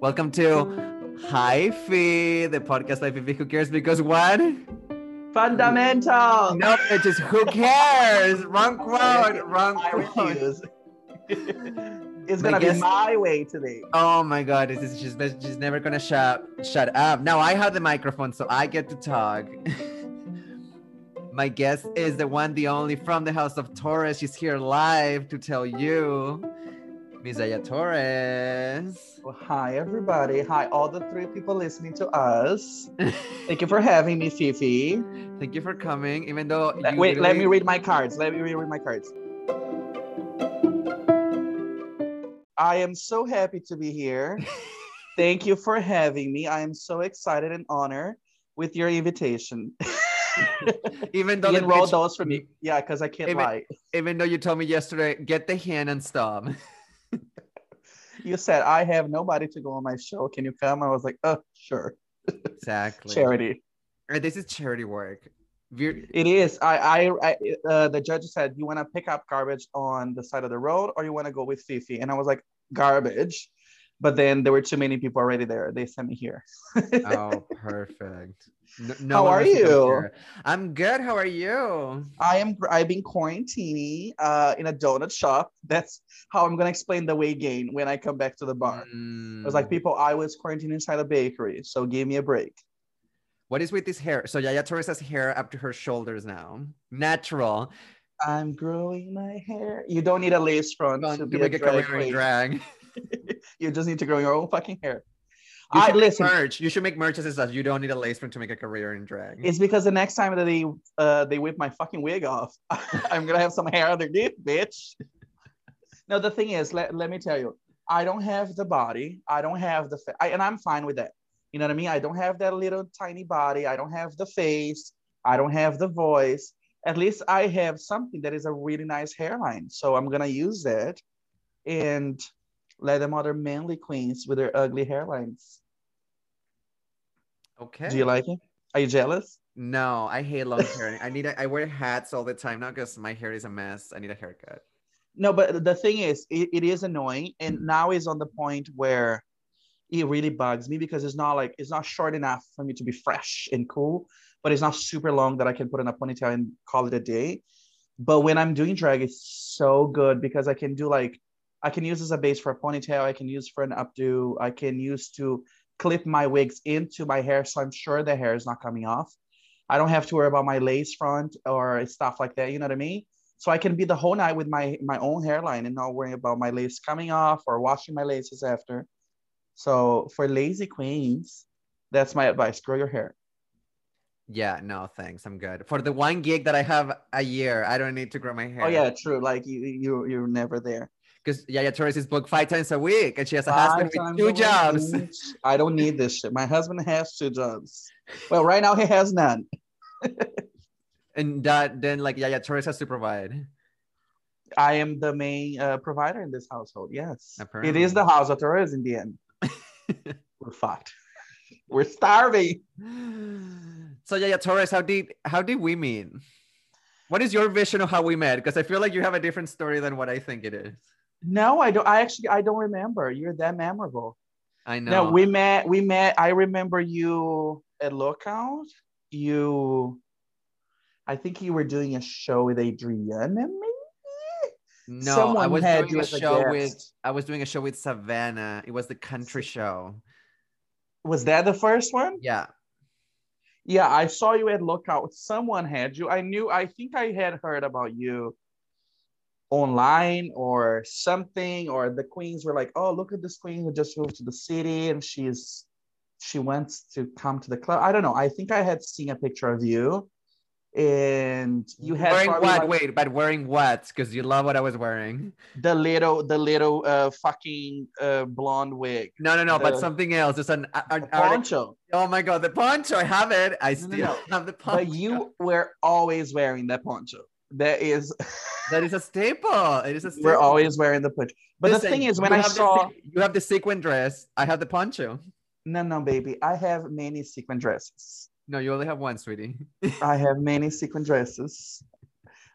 Welcome to Hi Fi, the podcast by Fifi Who Cares Because What? Fundamental. No, it's just who cares? Wrong quote. Wrong I quote. refuse. it's gonna guess- be my way today. Oh my god, this is just she's never gonna shut shut up. Now I have the microphone, so I get to talk. my guest is the one, the only from the Haus of Torres. She's here live to tell you, Yaya Torres. Well, hi everybody. Hi all the three people listening to us. Thank you for having me, Fifi. Thank you for coming, even though wait, let me read my cards. Let me read my cards. I am so happy to be here. Thank you for having me. I am so excited and honored with your invitation. even though You the enroll those for me. Yeah, because I can't Even- lie. even though you told me yesterday, get the hand and stop. You said I have nobody to go on my show. Can you come? I was like, oh, sure. exactly. Charity. Uh, This is charity work. We're- It is. I, I, I uh, the judge said, you want to pick up garbage on the side of the road or you want to go with Fifi? And I was like, garbage. But then there were too many people already there. They sent me here. oh, perfect. No, no How are wants to come you? I'm good. How are you? I am. I've been quarantining uh, in a donut shop. That's how I'm gonna explain the weight gain when I come back to the bar. Mm. I was like, people, I was quarantining inside a bakery, so give me a break. what is with this hair? So Yaya Torres has hair up to her shoulders now. Natural. I'm growing my hair. You don't need a lace front To, be a drag career in queen. drag. You just need to grow your own fucking hair. You I listen. merch. You should make merch as such. You don't need a lace front to make a career in drag. It's because the next time that they uh they whip my fucking wig off, I'm gonna have some hair underneath, bitch. no, the thing is, let, let me tell you, I don't have the body, I don't have the fa- I, and I'm fine with that. You know what I mean? I don't have that little tiny body, I don't have the face, I don't have the voice. At least I have something that is a really nice hairline. So I'm gonna use that and let them other manly queens with their ugly hairlines. okay. Do you like it? Are you jealous? No, I hate long hair. I need. A, I wear hats all the time, not because my hair is a mess. I need a haircut. No, but the thing is, it, it is annoying, and now is on the point where it really bugs me because it's not like it's not short enough for me to be fresh and cool, but it's not super long that I can put in a ponytail and call it a day. But when I'm doing drag, it's so good because I can do like I can use as a base for a ponytail, I can use for an updo, I can use to clip my wigs into my hair, so I'm sure the hair is not coming off. I don't have to worry about my lace front or stuff like that. You know what I mean? so I can be the whole night with my my own hairline and not worrying about my lace coming off or washing my laces after. So for lazy queens, that's my advice: grow your hair. Yeah, no, thanks. I'm good. For the one gig that I have a year, I don't need to grow my oh, hair. Oh yeah, true. Like you you you're never there. Because Yaya Torres is booked five times a week and she has a Five husband with two a week, jobs. I don't need this shit. My husband has two jobs. Well, right now he has none. And that then like Yaya Torres has to provide. I am the main uh, provider in this household. Yes, Apparently. it is the house of Torres in the end. We're fucked. We're starving. So Yaya Torres, how did how did we meet? What is your vision of how we met? Because I feel like you have a different story than what I think it is. No, I don't. I actually I don't remember. You're that memorable. I know. No, we met. We met. I remember you at Lookout. You, I think you were doing a show with Adriana. Maybe no, I someone was had doing a as a show with I was doing a show with Savannah. It was the country show. was that the first one? Yeah. Yeah, I saw you at Lookout. Someone had you. I knew. I think I had heard about you online or something. Or the queens were like, "Oh, look at this queen who just moved to the city, and she's she wants to come to the club." I don't know. I think I had seen a picture of you, and you had wearing what? like, Wait, but wearing what? Because you love what I was wearing. the little the little uh fucking uh blonde wig No, no, no, but something else. It's an, an, the poncho Oh my god, the poncho! I have it. I No, no, still no. have the poncho. but you were always wearing that poncho that is That is a staple. It is a staple. were always wearing the poncho but Listen, the thing is when i have the saw you have the sequin dress. I have the poncho. no no baby i have many sequin dresses No, you only have one, sweetie. i have many sequin dresses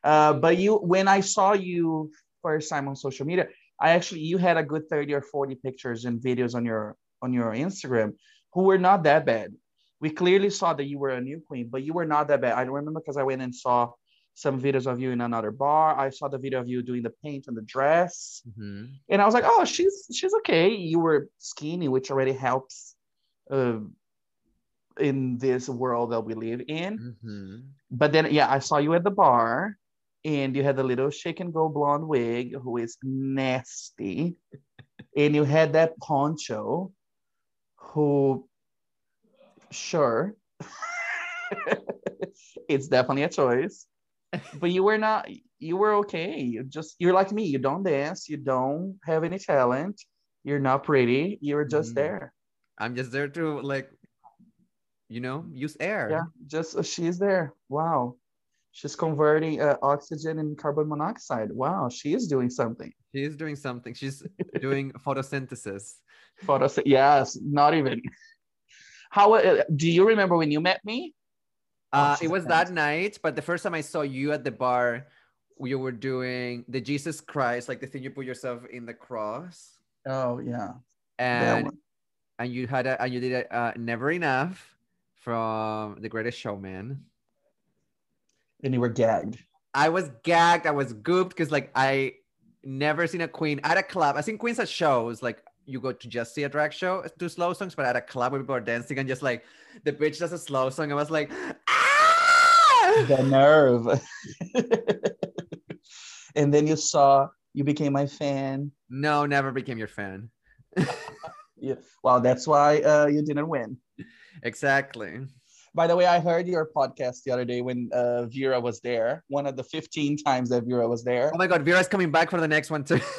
uh but you when i saw you first time on social media. I actually you had a good 30 or 40 pictures and videos on your on your Instagram who were not that bad. We clearly saw that you were a new queen, but you were not that bad. I remember because I went and saw some videos of you in another bar. I saw the video of you doing the paint on the dress, Mhm. and I was like, "Oh, she's she's okay." You were skinny, which already helps uh, in this world that we live in. Mhm. But then, yeah, I saw you at the bar, and you had the little shake and go blonde wig, who is nasty, and you had that poncho, who, sure, it's definitely a choice. But you were not. You were okay. You just you're like me. You don't dance. You don't have any talent. You're not pretty. You're just Mhm. there. I'm just there to like, you know, use air. Yeah, just uh, she's there. Wow. She's converting uh, oxygen and carbon monoxide. Wow, she is doing something. She is doing something. She's doing photosynthesis. photosynthesis Yes, not even. How uh, do you remember when you met me? Uh, it was that night, but the first time I saw you at the bar, you were doing the Jesus Christ, like the thing you put yourself in the cross, Oh yeah. And and you had a and you did a uh, never enough from The Greatest Showman. And you were gagged. I was gagged. I was gooped because like I never seen a queen at a club. I seen queens at shows. Like you go to just see a drag show, do slow songs, but at a club where people are dancing and just like the bitch does a slow song. I was like, ah! The nerve. and then you saw you became my fan. No, never became your fan. Yeah. Well, that's why uh, you didn't win. Exactly. By the way, I heard your podcast the other day when uh, Vera was there. One of the 15 times that Vera was there. Oh my god, Vera's coming back for the next one too.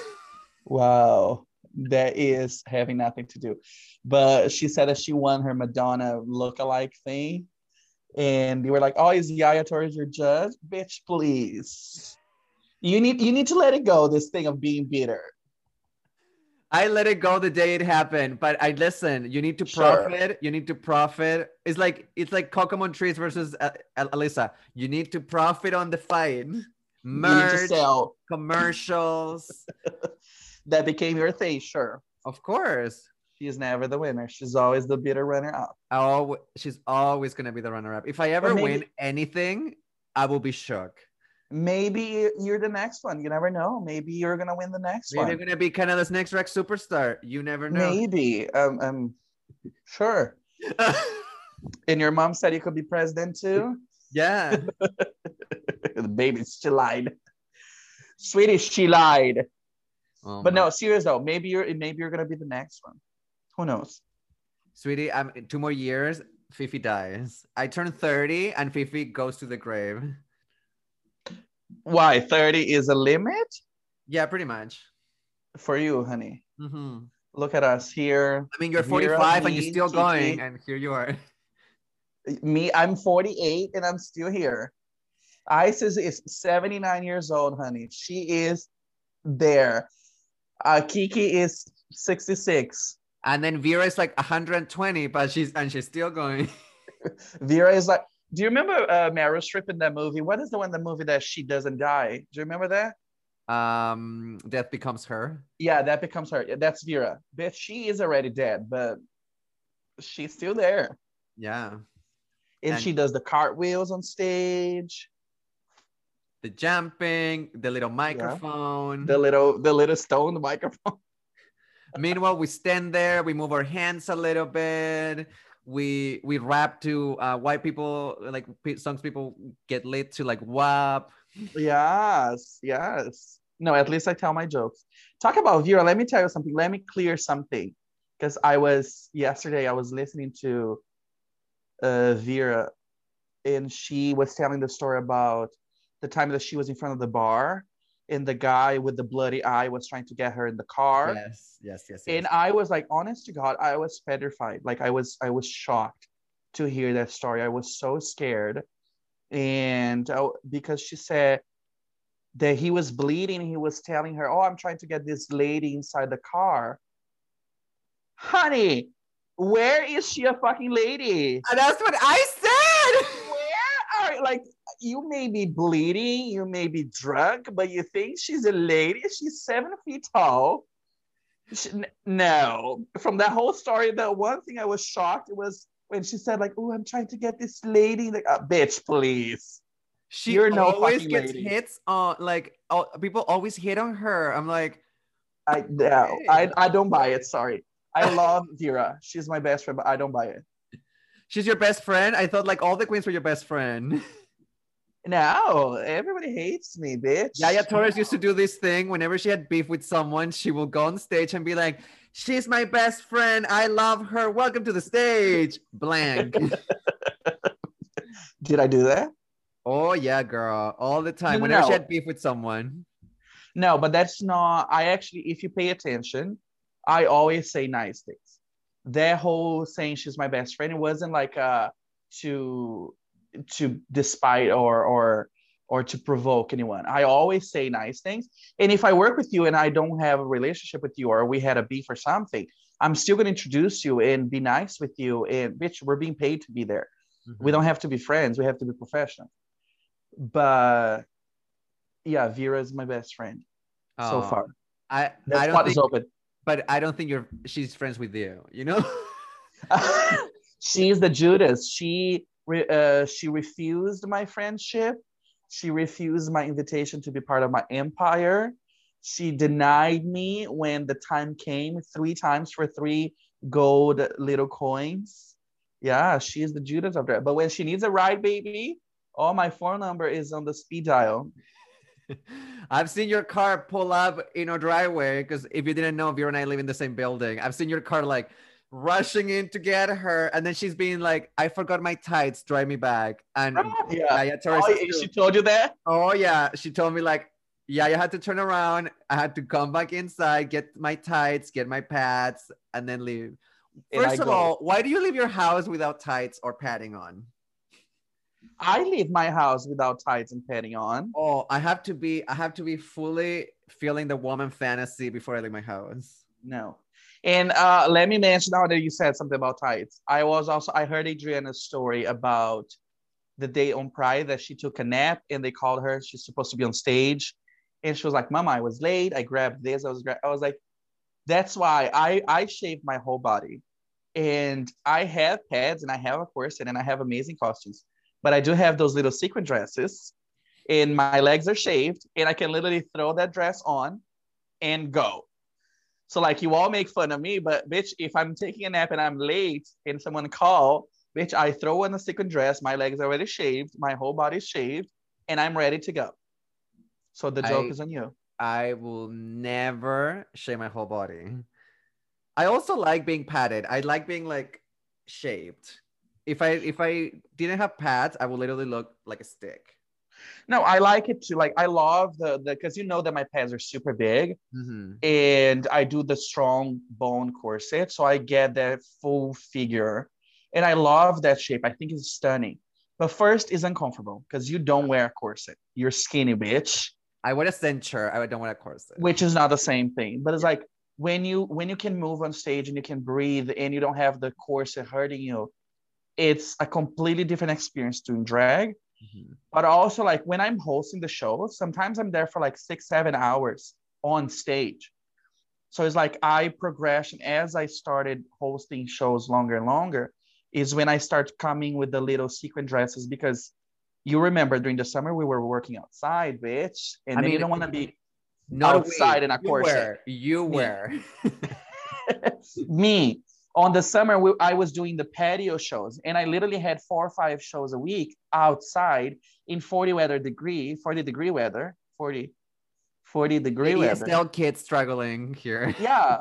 Wow, that is having nothing to do. But she said that she won her Madonna look-alike thing. And they were like, oh, is Yaya Torres your judge? Bitch, please. You need you need to let it go, this thing of being bitter. I let it go the day it happened, but I listen. You need to Sure. profit. You need to profit. It's like it's like Coco Montrese versus uh, Alyssa. You need to profit on the fight. You need to Merch, sell. commercials. That became your thing, sure. of course. She is never the winner. She's always the bitter runner up. Always, she's always gonna be the runner-up. If I ever maybe- win anything, I will be shook. Maybe you're the next one. You never know. Maybe you're gonna win the next Maybe one. I'm gonna be kind of Canada's next Rex superstar. You never know. Maybe. Um, um, sure. And your mom said you could be president too. yeah. the baby, she lied. Sweetie, she lied. Oh But my- no, serious though. Maybe you're maybe you're gonna be the next one. Who knows? sweetie, I'm two more years. Fifi dies. I turn 30 and Fifi goes to the grave. Why 30 is a limit Yeah, pretty much. for you, honey? Mhm. Look at us here. I mean, you're Vera, 45 and you're still Kiki. going, and here you are. Me, I'm 48 and I'm still here. Isis is 79 years old, honey. She is there. Uh, Kiki is 66. And then Vera is like 120, but she's and she's still going. Vera is like, do you remember uh, Meryl Streep in that movie? What is the one the movie that she doesn't die? Do you remember that? Um, death becomes her. Yeah, that becomes her. That's Vera. But she is already dead, but she's still there. Yeah. And, And- she does the cartwheels on stage, The jumping, the little microphone. the little the little stone microphone. Meanwhile, we stand there, we move our hands a little bit. We we rap to uh, white people like songs people get lit to like WAP. Yes, yes. No, at least I tell my jokes. Talk about Vera. Let me tell you something. Let me clear something. Because I was yesterday, I was listening to uh, Vera, and she was telling the story about the time that she was in front of the bar, and the guy with the bloody eye was trying to get her in the car. Yes, yes, yes. And I was like, honest to God, I was petrified. Like I was, I was shocked to hear that story. I was so scared, and uh, because she said that he was bleeding, he was telling her, "Oh, I'm trying to get this lady inside the car." Honey, where is she a fucking lady? And that's what I said. Are like you may be bleeding, you may be drunk, but you think she's a lady? She's seven feet tall. She, no, from that whole story, the one thing I was shocked was when she said, like, oh, I'm trying to get this lady. Like, oh, bitch, please. She You're no always gets lady. hits on like oh, people always hit on her. I'm like, I no, I, I don't buy it. Sorry. I love Vera. She's my best friend, but I don't buy it. She's your best friend? I thought like all the queens were your best friend. No, everybody hates me, bitch. Yaya Torres used to do this thing whenever she had beef with someone, she will go on stage and be like, She's my best friend. I love her. Welcome to the stage. Blank. Did I do that? Oh yeah, girl. All the time. No, Whenever no. she had beef with someone. No, but that's not I actually if you pay attention, I always say nice things. That whole saying she's my best friend, it wasn't like uh to to despite or or or to provoke anyone. I always say nice things. And if I work with you and I don't have a relationship with you or we had a beef or something, I'm still gonna introduce you and be nice with you. And bitch, we're being paid to be there. Mm-hmm. We don't have to be friends. We have to be professional. But yeah, Vera is my best friend oh, so far. I That's I don't think, open. But I don't think you're she's friends with you, you know? she's the Judas. She uh, she refused my friendship. She refused my invitation to be part of my empire. She denied me when the time came three times for three gold little coins. Yeah, she's the Judas of that. But when she needs a ride, baby, oh, my phone number is on the speed dial. I've seen your car pull up in our driveway because if you didn't know, Vera and I live in the same building. I've seen your car like rushing in to get her, and then she's being like, "I forgot my tights, drive me back." And oh, yeah, yeah oh, she told you that? Oh yeah, she told me like, yeah, I had to turn around. I had to come back inside, get my tights, get my pads, and then leave. First of all, why do you leave your house without tights or padding on? I leave my house without tights and padding on. Oh, I have to be I have to be fully feeling the woman fantasy before I leave my house. No. And uh, let me mention now that you said something about tights. I was also I heard Adriana's story about the day on Pride that she took a nap and they called her. She's supposed to be on stage, and she was like, "Mama, I was late. I grabbed this. I was gra-. I was like, that's why I I shaved my whole body, and I have pads and I have a corset and I have amazing costumes but I do have those little sequin dresses and my legs are shaved and I can literally throw that dress on and go. So like you all make fun of me, but bitch, if I'm taking a nap and I'm late and someone call, bitch, I throw on the sequin dress, my legs are already shaved, my whole body's shaved, and I'm ready to go. So the joke I, is on you. I will never shave my whole body. I also like being padded. I like being like shaved if I if I didn't have pads, I would literally look like a stick. No, I like it too. Like I love the the because you know that my pads are super big, mm-hmm. and I do the strong bone corset, so I get that full figure, and I love that shape. I think it's stunning. But first, is uncomfortable because you don't wear a corset. You're skinny bitch. I wear a cincher. I don't wear a corset. Which is not the same thing, but it's like when you when you can move on stage and you can breathe and you don't have the corset hurting you it's a completely different experience doing drag. Mm-hmm. But also, like when I'm hosting the show, sometimes I'm there for like six, seven hours on stage. So it's like I progression as I started hosting shows longer and longer is when I start coming with the little sequin dresses because you remember during the summer we were working outside, bitch, and I mean, you don't want to be not outside in a corset. You were. Me on the summer we, i was doing the patio shows and i literally had four or five shows a week outside in 40 weather degree 40 degree weather 40 40 degree Maybe weather still kids struggling here yeah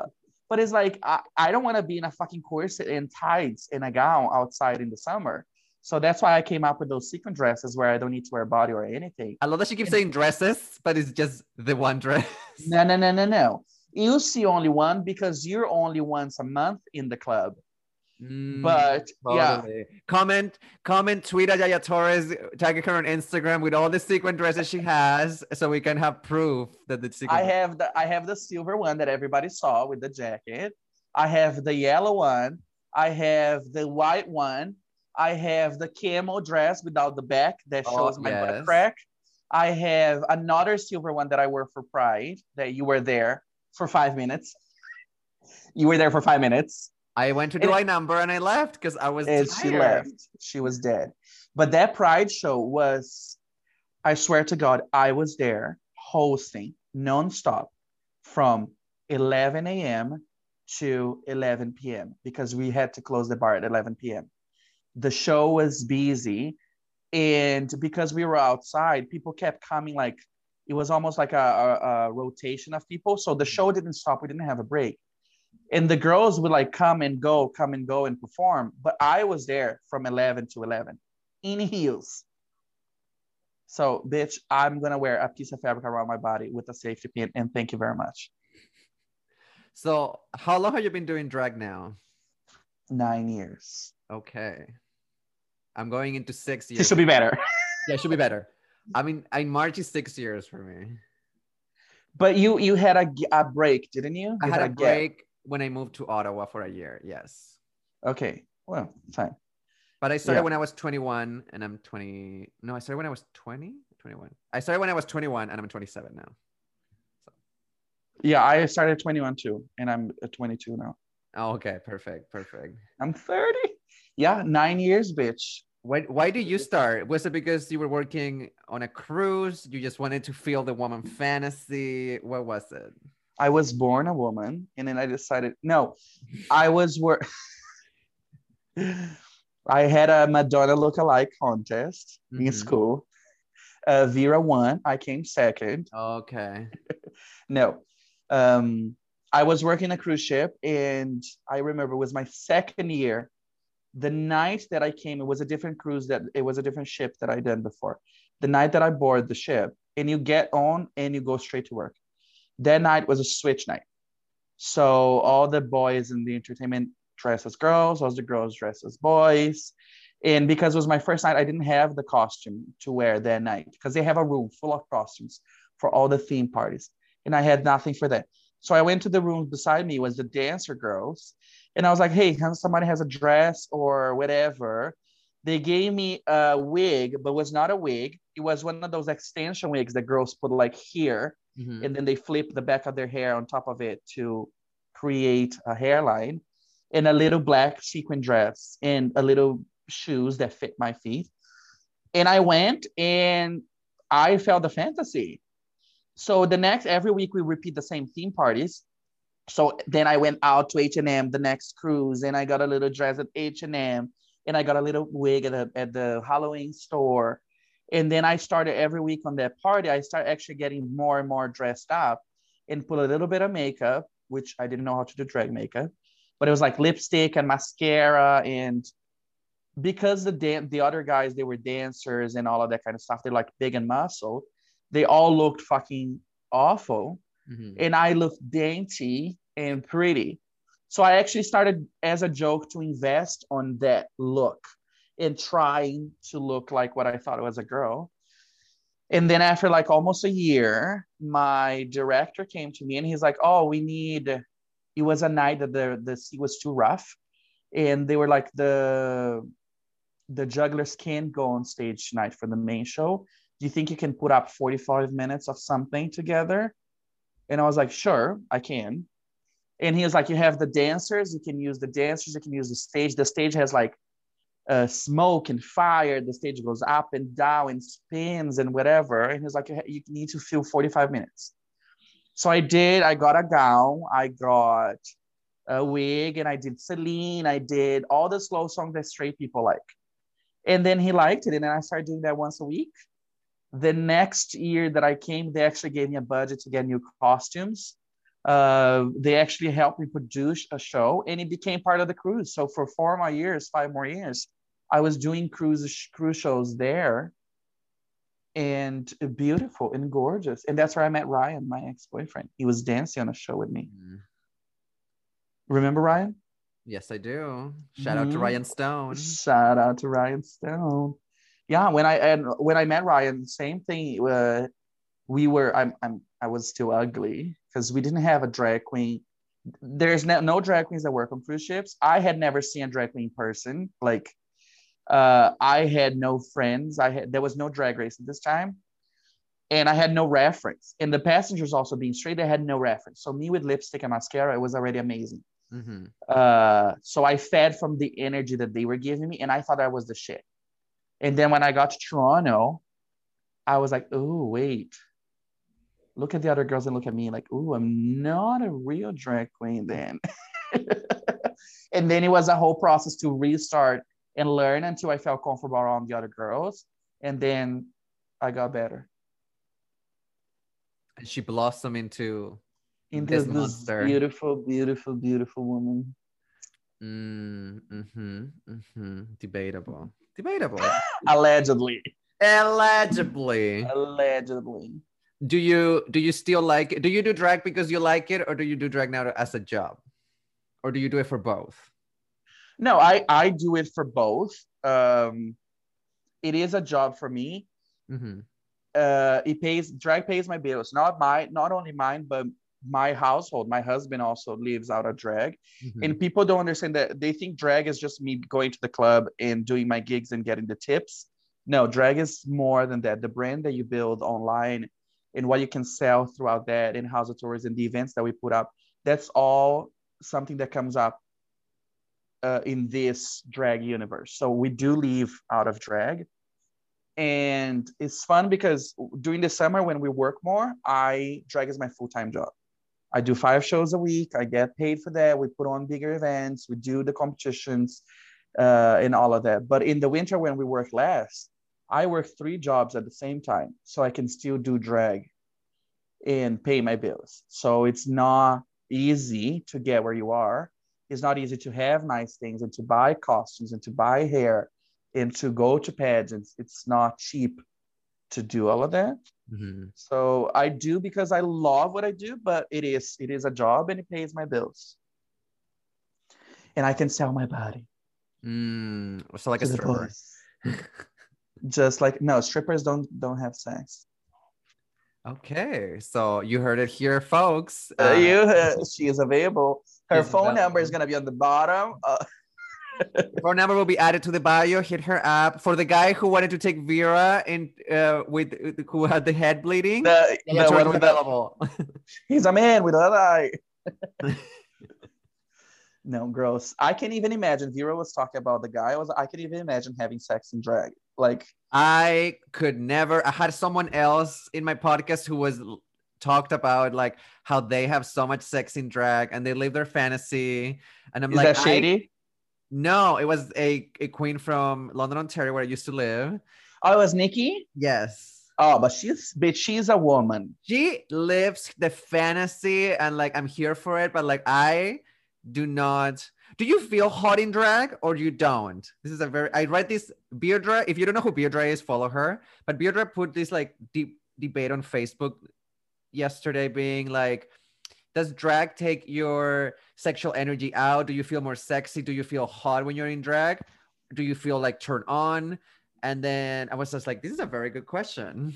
but it's like i, I don't want to be in a fucking corset and tights in a gown outside in the summer so that's why I came up with those sequin dresses where I don't need to wear a body or anything. I love that she keeps saying dresses, but it's just the one dress. No, no, no, no, no you see only one because you're only once a month in the club. Mm, but totally. yeah, comment, comment, tweet at Yaya Torres, tag her on Instagram with all the sequin dresses she has, so we can have proof that the sequin. I have the I have the silver one that everybody saw with the jacket. I have the yellow one. I have the white one, I have the camo dress without the back that Oh, shows my butt crack. I have another silver one that I wore for Pride that you were there for five minutes. You were there for five minutes. I went to do And- my number and I left because I was and she left. She was dead. But that Pride show was, I swear to God, I was there hosting nonstop from 11 a.m. to 11 p.m. because we had to close the bar at 11 p.m. The show was busy. And because we were outside, people kept coming like, it was almost like a, a, a rotation of people. So the show didn't stop. We didn't have a break and the girls would like come and go, come and go and perform. But I was there from 11 to 11 in heels. So, bitch, I'm gonna wear a piece of fabric around my body with a safety pin, and thank you very much. So, how long have you been doing drag now? Nine years. Okay. I'm going into six years. This should be better. yeah, it should be better. I mean, in March is six years for me. But you you had a, a break, didn't you? I You had a gap. break when I moved to Ottawa for a year. Yes. Okay. Well, fine. But I started Yeah. when I was 21 and I'm 20. No, I started when I was 20, 21. I started when I was 21 and I'm 27 now. Yeah, I started at 21 too, and I'm at 22 now. Oh, okay. Perfect. Perfect. I'm 30. Yeah, nine years, bitch. Why, why did you start? Was it because you were working on a cruise? You just wanted to feel the woman fantasy? What was it? I was born a woman, and then I decided no, I was work. I had a Madonna look-alike contest in Mhm. school. Uh, Vera won. I came second. Okay. No, um, I was working a cruise ship, and I remember it was my second year. The night that I came, it was a different cruise that it was a different ship that I'd done before. The night that I board the ship, and you get on and you go straight to work. That night was a switch night. So all the boys in the entertainment dress as girls, all the girls dress as boys. And because it was my first night, I didn't have the costume to wear that night because they have a room full of costumes for all the theme parties. And I had nothing for that. So I went to the room beside me was the dancer girls. And I was like, hey, somebody has a dress or whatever. They gave me a wig, but it was not a wig. It was one of those extension wigs that girls put like here Mhm. and then they flip the back of their hair on top of it to create a hairline and a little black sequin dress and a little shoes that fit my feet and i went and i felt the fantasy so the next every week we repeat the same theme parties so then i went out to h&m the next cruise and i got a little dress at h&m and i got a little wig at the, at the halloween store and then I started every week on that party. I started actually getting more and more dressed up and put a little bit of makeup, which I didn't know how to do drag makeup, but it was like lipstick and mascara. And because the dan- the other guys they were dancers and all of that kind of stuff, they're like big and muscle. They all looked fucking awful, Mhm. and I looked dainty and pretty. So I actually started as a joke to invest on that look and trying to look like what I thought was a girl. And then after like almost a year, my director came to me and he's like, "Oh, we need." It was a night that the the sea was too rough, and they were like the the jugglers can't go on stage tonight for the main show. Do you think you can put up 45 minutes of something together? And I was like, sure, I can. And he was like, you have the dancers, you can use the dancers, you can use the stage. The stage has like uh, smoke and fire. The stage goes up and down and spins and whatever. And he's like, you, you need to fill 45 minutes. So I did. I got a gown. I got a wig, and I did Celine. I did all the slow songs that straight people like. And then he liked it, and then I started doing that once a week. The next year that I came, they actually gave me a budget to get new costumes. Uh, they actually helped me produce a show, and it became part of the cruise. So for four more years, five more years, I was doing cruise cruise shows there, and beautiful and gorgeous. And that's where I met Ryan, my ex boyfriend. He was dancing on a show with me. Mhm. Remember Ryan? Yes, I do. Shout out to Mhm. Ryan Stone. Shout out to Ryan Stone. Yeah, when I and when I met Ryan, same thing. Uh, we were I'm I'm I was still ugly because we didn't have a drag queen. There's no, no drag queens that work on cruise ships. I had never seen a drag queen in person. Like Uh, I had no friends. I had there was no drag race at this time, and I had no reference. And the passengers also being straight, they had no reference. So me with lipstick and mascara, it was already amazing. Mhm. Uh, so I fed from the energy that they were giving me, and I thought I was the shit. And then when I got to Toronto, I was like, oh wait, look at the other girls and look at me like, oh, I'm not a real drag queen then. and then it was a whole process to restart and learn until I felt comfortable around the other girls, and then I got better. And she blossomed into Into This monster. beautiful, beautiful, beautiful woman. mm, hmm mm-hmm. debatable. Debatable. Allegedly. Allegedly. Allegedly. Do you do you still like it? Do you do drag because you like it, or do you do drag now as a job, or do you do it for both? No, I I do it for both. Um, it is a job for me. Mm-hmm. Uh, it pays drag pays my bills, not my not only mine, but my household. My husband also lives out of drag, Mhm. and people don't understand that. They think drag is just me going to the club and doing my gigs and getting the tips. No, drag is more than that. The brand that you build online and what you can sell throughout that in Haus of Torres and the events that we put up, that's all something that comes up uh, in this drag universe. So we do leave out of drag. And it's fun because during the summer when we work more, I drag is my full-time job. I do five shows a week. I get paid for that. We put on bigger events. We do the competitions uh, and all of that. But in the winter when we work less, I work three jobs at the same time, so I can still do drag and pay my bills. So it's not easy to get where you are. It's not easy to have nice things and to buy costumes and to buy hair and to go to pageants. It's not cheap to do all of that. Mhm. So I do because I love what I do, but it is it is a job and it pays my bills. And I can sell my body. Mm, so like a stripper. Just like no, strippers don't don't have sex. Okay, so you heard it here, folks. Uh, Uh, you, uh, she is available. Her phone number is gonna be on the bottom. Phone number will be added to the bio. Hit her up for the guy who wanted to take Vera and uh, with who had the head bleeding. the, the one with the, available. he's a man with an eye. no, gross. I can't even imagine. Vera was talking about the guy. I was. I can even imagine having sex in drag. Like I could never. I had someone else in my podcast who was talked about like how they have so much sex in drag and they live their fantasy. And I'm is like, shady? No, it was a, a queen from London, Ontario, where I used to live. Oh, it was Nikki. Yes. Oh, but she's bitch. She's a woman. She lives the fantasy and like I'm here for it, but like I do not. Do you feel hot in drag or you don't? This is a very I read this Beardra. If you don't know who Beardra is, follow her. But Beardra put this like deep debate on Facebook yesterday, being like, does drag take your sexual energy out? Do you feel more sexy? Do you feel hot when you're in drag? Do you feel like turn on? And then I was just like, this is a very good question.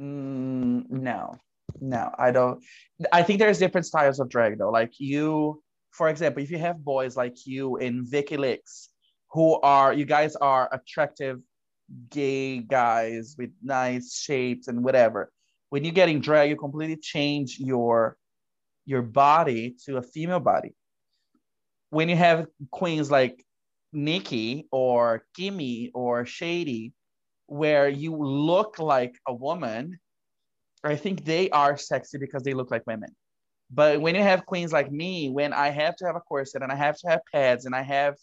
Mm, no, no, I don't. I think there's different styles of drag though. Like you, for example, if you have boys like you in Vicky Licks, who are you guys are attractive gay guys with nice shapes and whatever. When you get in drag, you completely change your your body to a female body. When you have queens like Nikki or Kimmy or Shady, where you look like a woman, I think they are sexy because they look like women. But when you have queens like me, when I have to have a corset and I have to have pads and I have,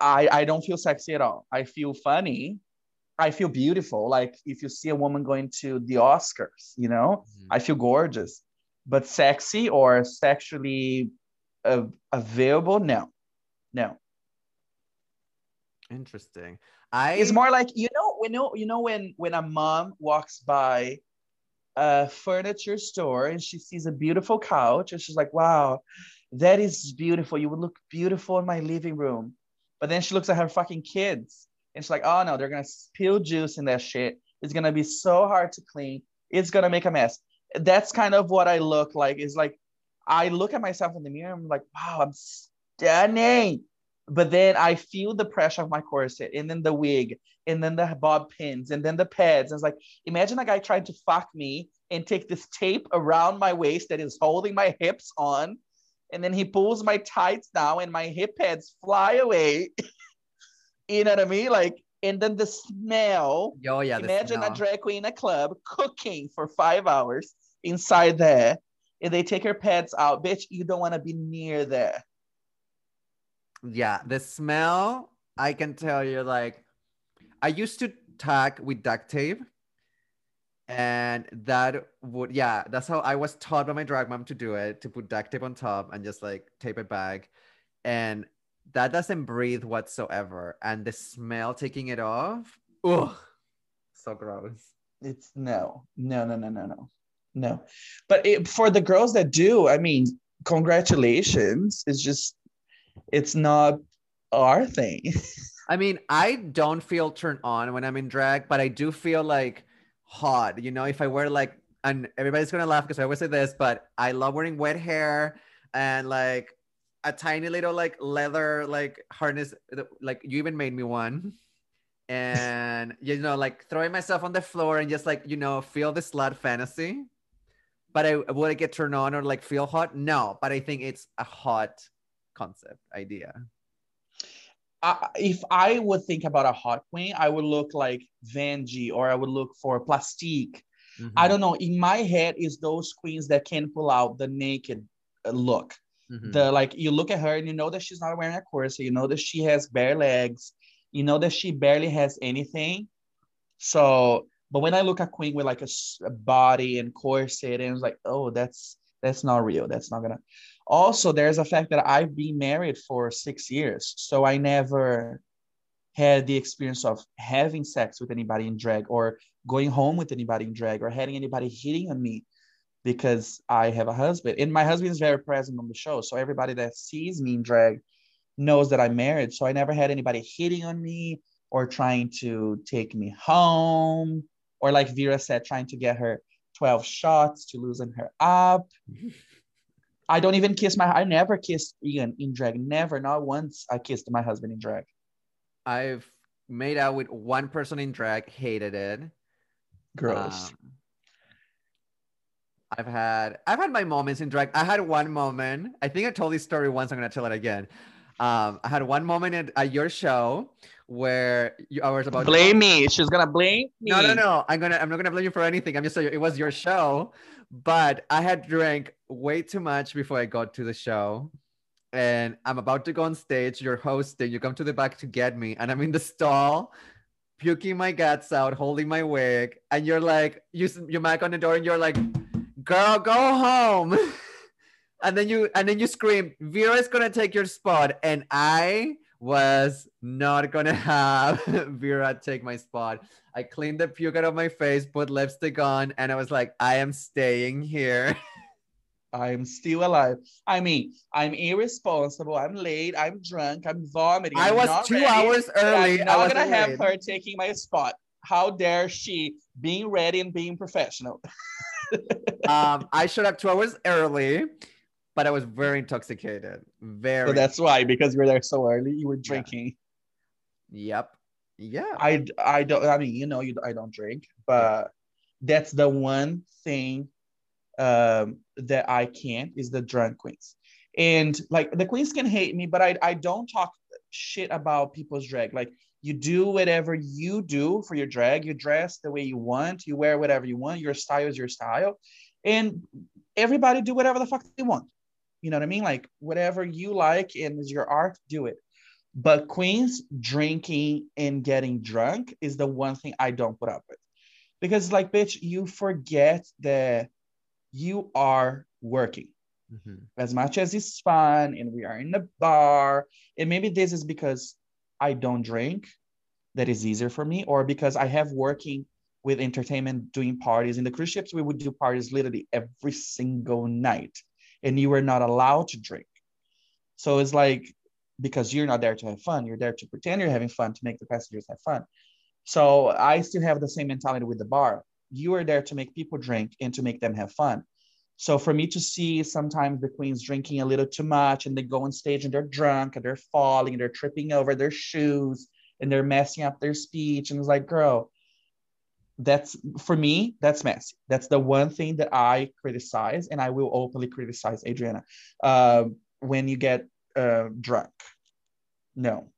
I, I don't feel sexy at all. I feel funny. I feel beautiful. Like if you see a woman going to the Oscars, you know, I feel gorgeous. But sexy or sexually uh, available, no, no. Interesting. I It's more like you know, we know, you know, when when a mom walks by a furniture store and she sees a beautiful couch and she's like, "Wow, that is beautiful. You would look beautiful in my living room." But then she looks at her fucking kids and she's like, "Oh no, they're gonna spill juice in that shit. It's gonna be so hard to clean. It's gonna make a mess." That's kind of what I look like. Is like I look at myself in the mirror. I'm like, "Wow, I'm stunning." but then I feel the pressure of my corset and then the wig and then the bob pins and then the pads. And it's like, imagine a guy trying to fuck me and take this tape around my waist that is holding my hips on. And then he pulls my tights down and my hip pads fly away. you know what I mean? Like, and then the smell. Oh yeah. Imagine smell. a drag queen in a club cooking for five hours inside there. And they take her pads out. Bitch, you don't want to be near there. Yeah, the smell, I can tell you, like, I used to tag with duct tape. And that would, yeah, that's how I was taught by my drag mom to do it, to put duct tape on top and just like tape it back. And that doesn't breathe whatsoever. And the smell taking it off, ugh, so gross. It's no, no, no, no, no, no, no. But it, for the girls that do, I mean, congratulations. It's just, it's not our thing. I mean, I don't feel turned on when I'm in drag, but I do feel like hot. You know, if I wear like, and everybody's gonna laugh because I always say this, but I love wearing wet hair and like a tiny little like leather like harness. Like you even made me one, and you know, like throwing myself on the floor and just like you know feel the slut fantasy. But I would I get turned on or like feel hot? No, but I think it's a hot concept idea. I, if I would think about a hot queen, I would look like Vanjie or I would look for Plastique. Mhm. I don't know. In my head, is those queens that can pull out the naked uh, look. Mhm. The like you look at her and you know that she's not wearing a corset. You know that she has bare legs. You know that she barely has anything. So, but when I look at queen with like a body and corset, and it's like, oh, that's that's not real. That's not gonna. Also, there's a fact that I've been married for six years, so I never had the experience of having sex with anybody in drag or going home with anybody in drag or having anybody hitting on me because I have a husband. And my husband is very present on the show. So everybody that sees me in drag knows that I'm married. So I never had anybody hitting on me or trying to take me home. Or like Vera said, trying to get her 12 shots to loosen her up. I don't even kiss my I never kissed Ian in drag. Never, not once I kissed my husband in drag. I've made out with one person in drag, hated it. Gross. Um, I've had I've had my moments in drag. I had one moment. I think I told this story once. I'm gonna tell it again. Um, I had one moment at, at your show where you, I was about to- blame me. She's gonna blame me. No, no, no. I'm gonna I'm not gonna blame you for anything. I'm just saying it was your show, but I had drank way too much before I got to the show. And I'm about to go on stage. You're hosting. You come to the back to get me, and I'm in the stall, puking my guts out, holding my wig, and you're like, you you knock on the door, and you're like, "Girl, go home." and then you and then you scream, Vera is gonna take your spot," and I was not gonna have Vera take my spot. I cleaned the puke out of my face, put lipstick on, and I was like, I am staying here. I'm still alive. I mean, I'm irresponsible. I'm late. I'm drunk. I'm vomiting. I was two ready, hours early. I'm not gonna have late. her taking my spot. How dare she being ready and being professional? Um, I showed up two hours early, but I was very intoxicated. Very. So that's why, because you were there so early, you were drinking. Yep. Yeah. I I don't. I mean, you know, you I don't drink, but that's the one thing um, that I can't is the drunk queens. And like the queens can hate me, but I I don't talk shit about people's drag. Like you do whatever you do for your drag. You dress the way you want. You wear whatever you want. Your style is your style, and everybody do whatever the fuck they want. You know what I mean? Like whatever you like and is your art, do it. But queens drinking and getting drunk is the one thing I don't put up with. Because like bitch, you forget that you are working Mhm. as much as it's fun and we are in the bar. And maybe this is because I don't drink, that is easier for me, or because I have working with entertainment doing parties. In the cruise ships, we would do parties literally every single night, and you were not allowed to drink. So it's like because you're not there to have fun, you're there to pretend you're having fun to make the passengers have fun. So I still have the same mentality with the bar. You are there to make people drink and to make them have fun. So for me to see sometimes the queens drinking a little too much and they go on stage and they're drunk and they're falling, and they're tripping over their shoes and they're messing up their speech. And it's like, girl, that's for me, that's messy. That's the one thing that I criticize and I will openly criticize Adriana. Uh, when you get uh, drunk. No.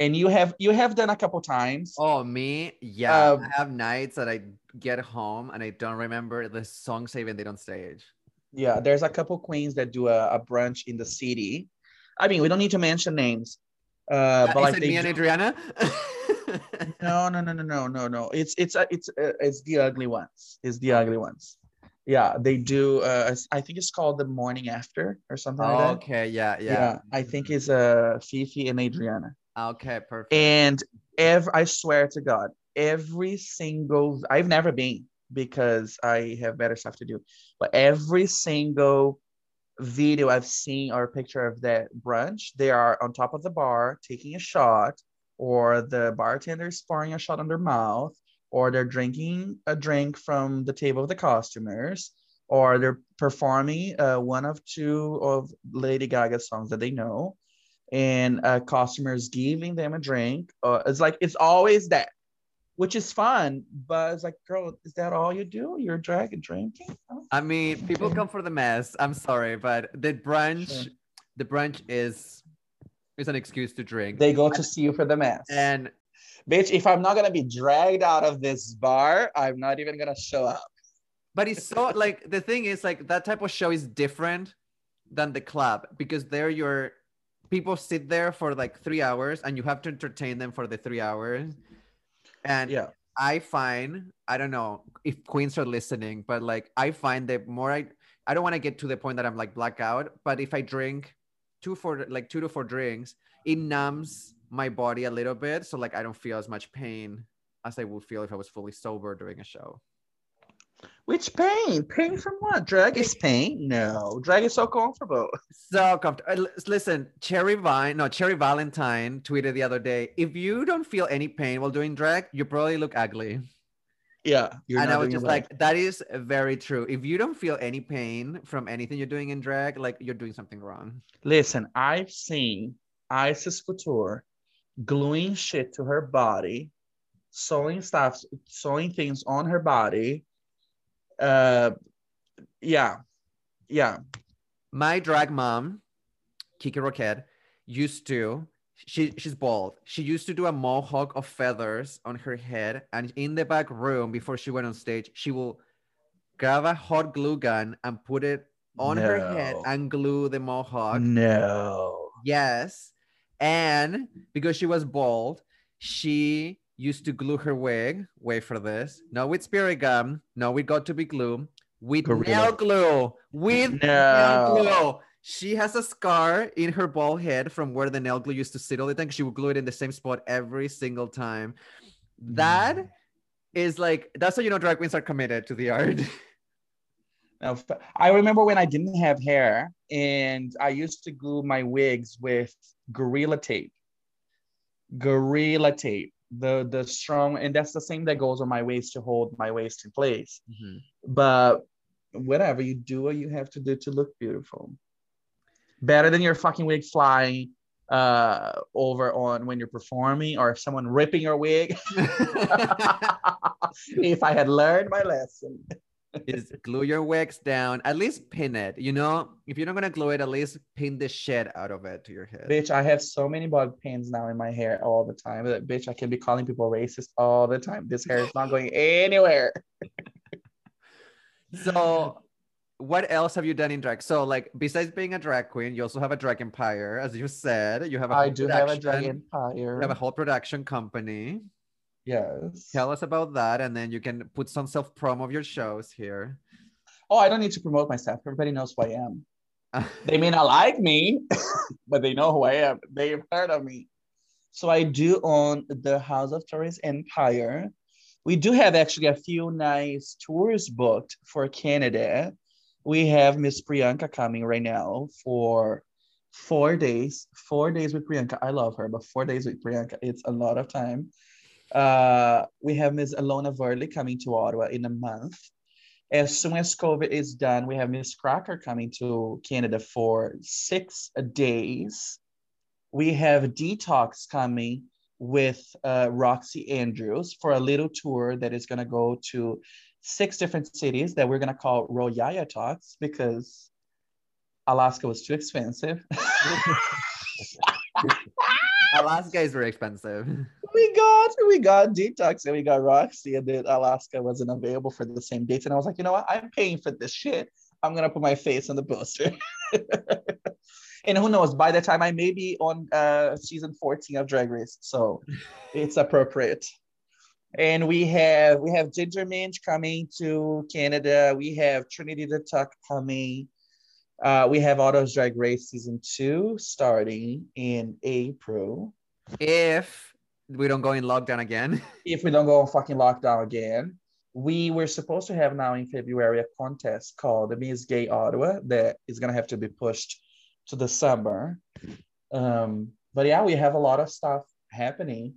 And you have you have done a couple times. Oh, me? Yeah. Um, I have nights that I get home and I don't remember the songs I they don't stage. Yeah, there's a couple queens that do a, a brunch in the city. I mean, we don't need to mention names. Uh, but Is like me and Adriana? no, no, no, no, no, no, no. It's it's uh, it's uh, it's the ugly ones. It's the ugly ones. Yeah, they do. Uh, I think it's called the morning after or something like that. okay, yeah, yeah. Yeah, I think it's uh Fifi and Adriana. Okay, perfect. And every, I swear to God, every single, I've never been because I have better stuff to do, but every single video I've seen or picture of that brunch, they are on top of the bar taking a shot, or the bartender is pouring a shot on their mouth, or they're drinking a drink from the table of the customers, or they're performing uh, one of two of Lady Gaga's songs that they know and uh, customers giving them a drink. Uh, it's like it's always that, which is fun. But it's like, girl, is that all you do? You're a drag and drinking? Oh, I mean, people come for the mess. I'm sorry, but the brunch, Sure. the brunch is is an excuse to drink. They go to see you for the mess. and bitch, if I'm not gonna be dragged out of this bar, I'm not even gonna show up. but it's so like the thing is like that type of show is different than the club because there your people sit there for like three hours and you have to entertain them for the three hours and Yeah. i find i don't know if queens are listening but like i find that more i i don't want to get to the point that i'm like blackout but if i drink two for like two to four drinks it numbs my body a little bit so like i don't feel as much pain as i would feel if i was fully sober during a show Which pain? Pain from what? Drag is pain? No, drag is so comfortable. So comfortable. Uh, listen, Cherry Vine, no, Cherry Valentine tweeted the other day. If you don't feel any pain while doing drag, you probably look ugly. Yeah, and I was just right. like, that is very true. If you don't feel any pain from anything you're doing in drag, like you're doing something wrong. Listen, I've seen Icesis Couture gluing shit to her body, sewing stuff, sewing things on her body. Uh, yeah, yeah. My drag mom, Kiki Roquette, used to. She she's bald. She used to do a mohawk of feathers on her head, and in the back room before she went on stage, she will grab a hot glue gun and put it on her head and glue the mohawk. No. Yes, and because she was bald, she used to glue her wig. Wait for this. No, with spirit gum. No, we got to be glue. With Gorilla. nail glue. With nail glue. She has a scar in her bald head from where the nail glue used to sit all the time. She would glue it in the same spot every single time. That Mm. is like that's how you know drag queens are committed to the art. Now, I remember when I didn't have hair and I used to glue my wigs with Gorilla Tape. Gorilla Tape, the the strong, and that's the same that goes on my waist to hold my waist in place. But whatever you do, what you have to do to look beautiful. Better than your fucking wig flying uh over on when you're performing or if someone ripping your wig if i had learned my lesson is glue your wigs down. At least pin it. You know, if you're not gonna glue it, at least pin the shit out of it to your head. Bitch, I have so many bug pins now in my hair all the time. That bitch, I can be calling people racist all the time. This hair is not going anywhere. So, what else have you done in drag? So, like, besides being a drag queen, you also have a drag empire, as you said. You have a I do have a drag empire. You have a whole production company. Yes. Tell us about that, and then you can put some self promo of your shows here. Oh, I don't need to promote myself. Everybody knows who I am. They may not like me, but they know who I am. They've heard of me. So I do own the Haus of Torres Empire. We do have actually a few nice tours booked for Canada. We have Miss Priyanka coming right now for four days. Four days with Priyanka. I love her, but four days with Priyanka, it's a lot of time. Uh, we have Miss Alona Verley coming to Ottawa in a month. As soon as COVID is done, we have Miz Cracker coming to Canada for six days. We have Detox coming with uh, Roxxxy Andrews for a little tour that is going to go to six different cities that we're going to call Royaya Talks because Alaska was too expensive. Alaska is very expensive. We got we got detox and we got Roxy, and then Alaska wasn't available for the same dates. And I was like, you know what? I'm paying for this shit. I'm gonna put my face on the poster. and who knows? By the time I may be on uh, season 14 of Drag Race, so it's appropriate. And we have we have Ginger Minj coming to Canada. We have Trinity the Tuck coming. Uh, we have Autos Drag Race season two starting in April. If we don't go in lockdown again. If we don't go on fucking lockdown again. We were supposed to have now in February a contest called the Miss Gay Ottawa that is gonna have to be pushed to the summer. Um, but yeah, we have a lot of stuff happening.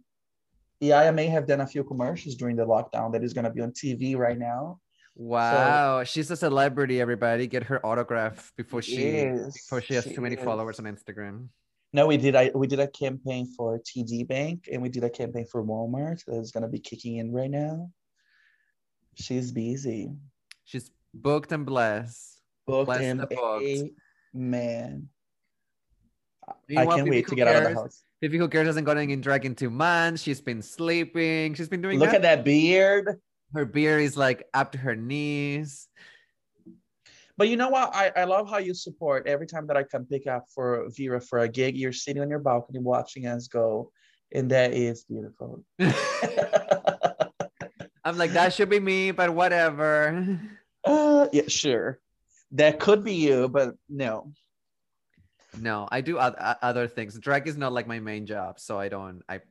Yeah, I may have done a few commercials during the lockdown that is gonna be on TV right now. Wow, so, she's a celebrity. Everybody, get her autograph before she is, before she has she too many is. followers on Instagram. No, we did. I we did a campaign for TD Bank and we did a campaign for Walmart that's gonna be kicking in right now. She's busy. She's booked and blessed. Booked Bless and the booked. man. I can't wait to get out of the Cares- house. Who Cares hasn't gotten in drag in two months. She's been sleeping. She's been doing Look at that beard. Her beard is like up to her knees. But you know what? I, I love how you support every time that I come pick up for Vera for a gig. You're sitting on your balcony watching us go, and that is beautiful. I'm like, that should be me, but whatever. uh, yeah, sure. That could be you, but no. No, I do oth- other things. Drag is not like my main job, so I don't. I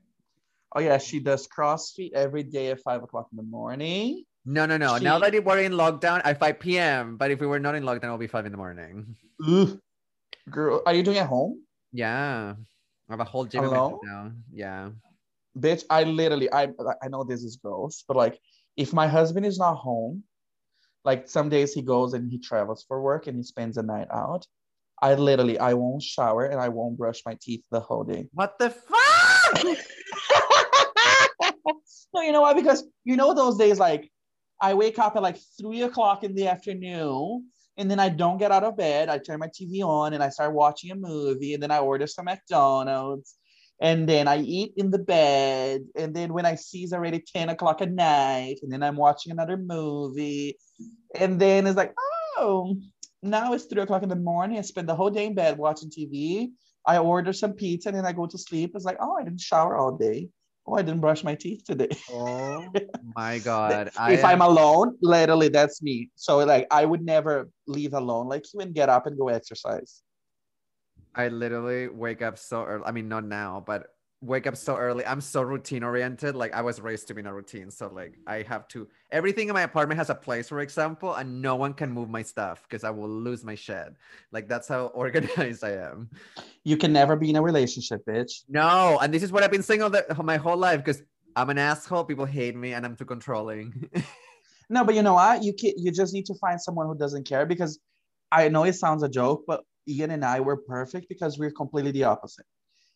Oh yeah, she does CrossFit every day at five o'clock in the morning. No, no, no. Now that we're in lockdown, at 5 p.m. But if we were not in lockdown, it'll be five in the morning. Girl, are you doing at home? Yeah, I have a whole gym in my Alone? house now. Yeah. Bitch, I literally I I know this is gross, but like if my husband is not home, like some days he goes and he travels for work and he spends a night out. I literally I won't shower and I won't brush my teeth the whole day. What the fuck? no, you know why? Because you know those days like I wake up at like three o'clock in the afternoon and then I don't get out of bed. I turn my TV on and I start watching a movie and then I order some McDonald's and then I eat in the bed. And then when I see it's already 10 o'clock at night and then I'm watching another movie. And then it's like, oh, now it's three o'clock in the morning. I spend the whole day in bed watching TV. I order some pizza and then I go to sleep. It's like, oh, I didn't shower all day. Oh, I didn't brush my teeth today. Oh my god! I if am- I'm alone, literally that's me. So like I would never leave alone like you and get up and go exercise. I literally wake up so early. I mean, not now, but wake up so early. I'm so routine oriented. Like I was raised to be in a routine. So like I have to everything in my apartment has a place, for example, and no one can move my stuff because I will lose my shed. Like that's how organized I am. You can never be in a relationship, bitch. No, and this is what I've been saying all the my whole life because I'm an asshole. People hate me, and I'm too controlling. No, but you know what? You can you just need to find someone who doesn't care because I know it sounds a joke, but Ian and I were perfect because we're completely the opposite.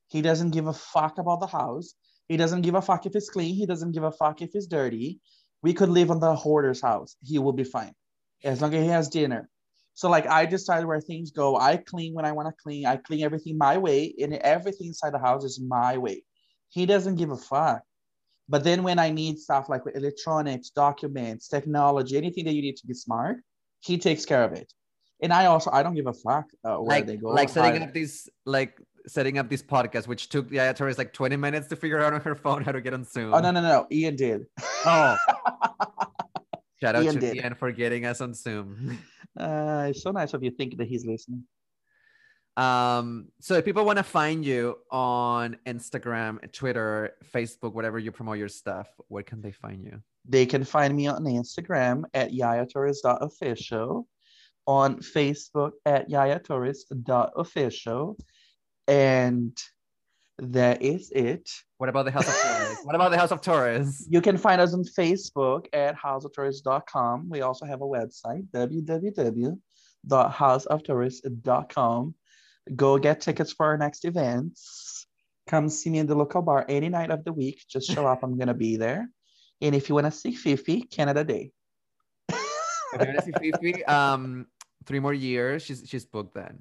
He doesn't give a fuck about the house. He doesn't give a fuck if it's clean. He doesn't give a fuck if it's dirty. We could live on the hoarder's house. He will be fine as long as he has dinner. So like I decide where things go. I clean when I want to clean. I clean everything my way, and everything inside the house is my way. He doesn't give a fuck. But then when I need stuff like electronics, documents, technology, anything that you need to be smart, he takes care of it. And I also I don't give a fuck uh, where like they go. like setting up these like setting up this podcast, which took the Yaya Torres like 20 minutes to figure out on her phone how to get on Zoom. Oh no no no! Ian did. Oh. Shout out Ian to did. Ian for getting us on Zoom. Uh, it's so nice of you thinking that he's listening. Um, so if people want to find you on Instagram, Twitter, Facebook, whatever you promote your stuff, where can they find you? They can find me on Instagram at yayatorres.official, on Facebook at yayatorres.official, and That is it. What about the Haus of Torres? what about the Haus of Torres? You can find us on Facebook at houseoftorres.com. We also have a website, www.houseoftorres.com. Go get tickets for our next events. Come see me in the local bar any night of the week. Just show up. I'm going to be there. And if you want to see Fifi, Canada Day. If you want to see Fifi, um, three more years. She's she's booked then.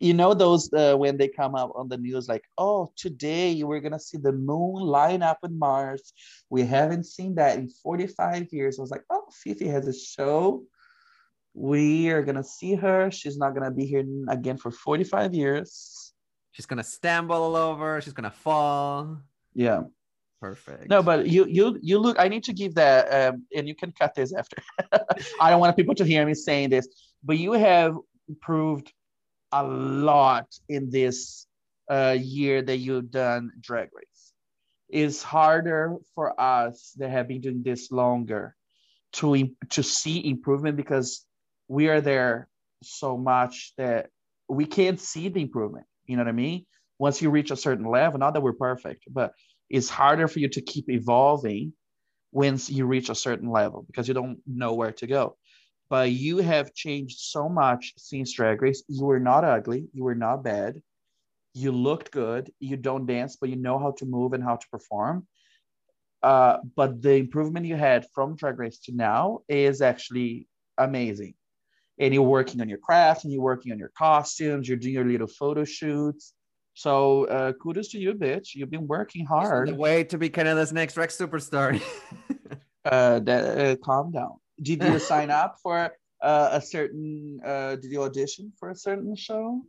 You know those uh, when they come up on the news like, oh, today we're gonna see the moon line up with Mars. We haven't seen that in 45 years. I was like, oh, Fifi has a show. We are gonna see her. She's not gonna be here again for 45 years. She's gonna stumble all over. She's gonna fall. Yeah. Perfect. No, but you you you look. I need to give that, um, and you can cut this after. I don't want people to hear me saying this, but you have improved a lot in this uh, year that you've done Drag Race. It's harder for us that have been doing this longer to to see improvement because we are there so much that we can't see the improvement. You know what I mean? Once you reach a certain level, not that we're perfect, but it's harder for you to keep evolving once you reach a certain level because you don't know where to go. But you have changed so much since Drag Race. You were not ugly. You were not bad. You looked good. You don't dance, but you know how to move and how to perform. Uh, but the improvement you had from Drag Race to now is actually amazing. And you're working on your craft and you're working on your costumes. You're doing your little photo shoots. So uh, kudos to you, bitch. You've been working hard. the way to be Canada's next Rex superstar. uh, that, uh, calm down. Did you sign up for uh, a certain? Uh, did you audition for a certain show?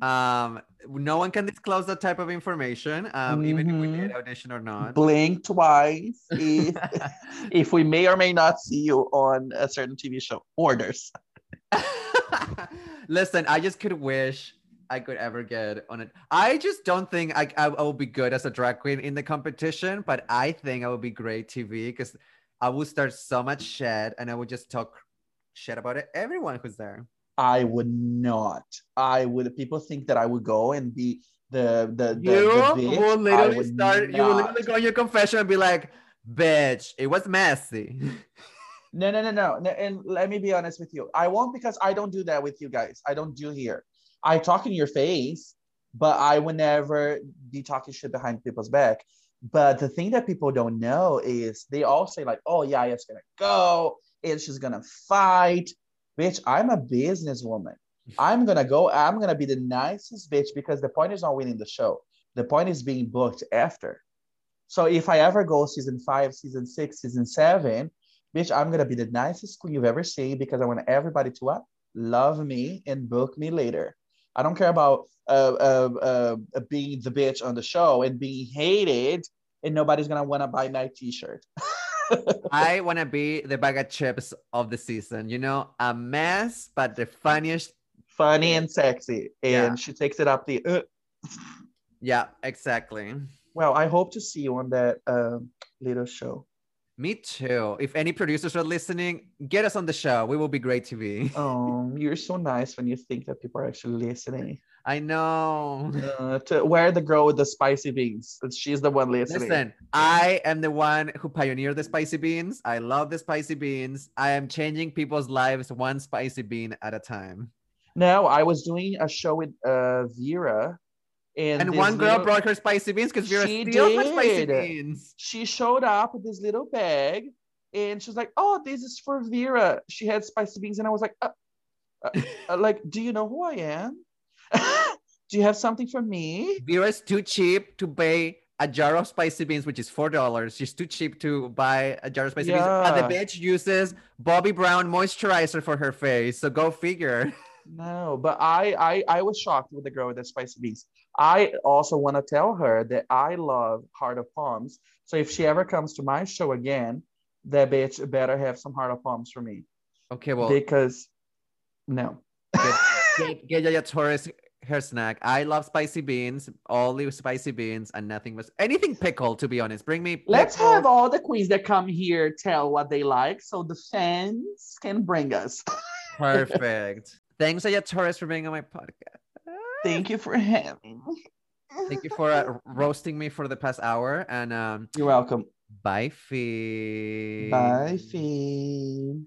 um, no one can disclose that type of information, um, even if we Mhm. did audition or not. Blink twice if if we may or may not see you on a certain TV show. Orders. Listen, I just could wish I could ever get on it. I just don't think I, I, I will be good as a drag queen in the competition, but I think I would be great TV because I would start so much shit and I would just talk shit about it. Everyone who's there. I would not. I would. People think that I would go and be the the the, You the will literally would start, you will not. literally go in your confession and be like, bitch, it was messy. No, no, no, no, no. And let me be honest with you. I won't because I don't do that with you guys. I don't do here. I talk in your face, but I would never be talking shit behind people's back. But the thing that people don't know is they all say, like, oh, yeah, it's gonna go It's just gonna fight. Bitch, I'm a businesswoman. I'm gonna go, I'm gonna be the nicest bitch because the point is not winning the show. The point is being booked after. So if I ever go season five, season six, season seven, bitch, I'm gonna be the nicest queen you've ever seen because I want everybody to what? Love me and book me later. I don't care about uh, uh, uh, being the bitch on the show and being hated, and nobody's gonna wanna buy my t-shirt. I want to be the bag of chips of the season. You know, a mess, but the funniest. Funny and sexy, and Yeah. she takes it up the. Uh. Yeah, exactly. Well, I hope to see you on that um, little show. Me too. If any producers are listening, get us on the show. We will be great TV. Oh, you're so nice when you think that people are actually listening. I know. Uh, to where the girl with the spicy beans? She's the one listening. Listen, I am the one who pioneered the spicy beans. I love the spicy beans. I am changing people's lives one spicy bean at a time. No, I was doing a show with uh, Vera, and, And one girl little- brought her spicy beans because Vera She steals her spicy beans. She showed up with this little bag, and she's like, "Oh, this is for Vera." She had spicy beans, and I was like, uh, uh, uh, "Like, do you know who I am? do you have something for me?" Vera's too cheap to pay a jar of spicy beans, which is four dollars. She's too cheap to buy a jar of spicy beans. And the bitch uses Bobbi Brown moisturizer for her face. So go figure. No, but I, I I was shocked with the girl with the spicy beans. I also want to tell her that I love Heart of Palms. So if she ever comes to my show again, that bitch better have some Heart of Palms for me Okay, well, because no. get, get Yaya Torres her snack. I love spicy beans, only spicy beans, and nothing was anything pickled. To be honest, bring me. Let's have all the queens that come here tell what they like so the fans can bring us. Perfect. Thanks, Yaya Torres, for being on my podcast. Thank you for having me. Thank you for uh, roasting me for the past hour. And um, You're welcome. bye, Fee. Bye, Fee.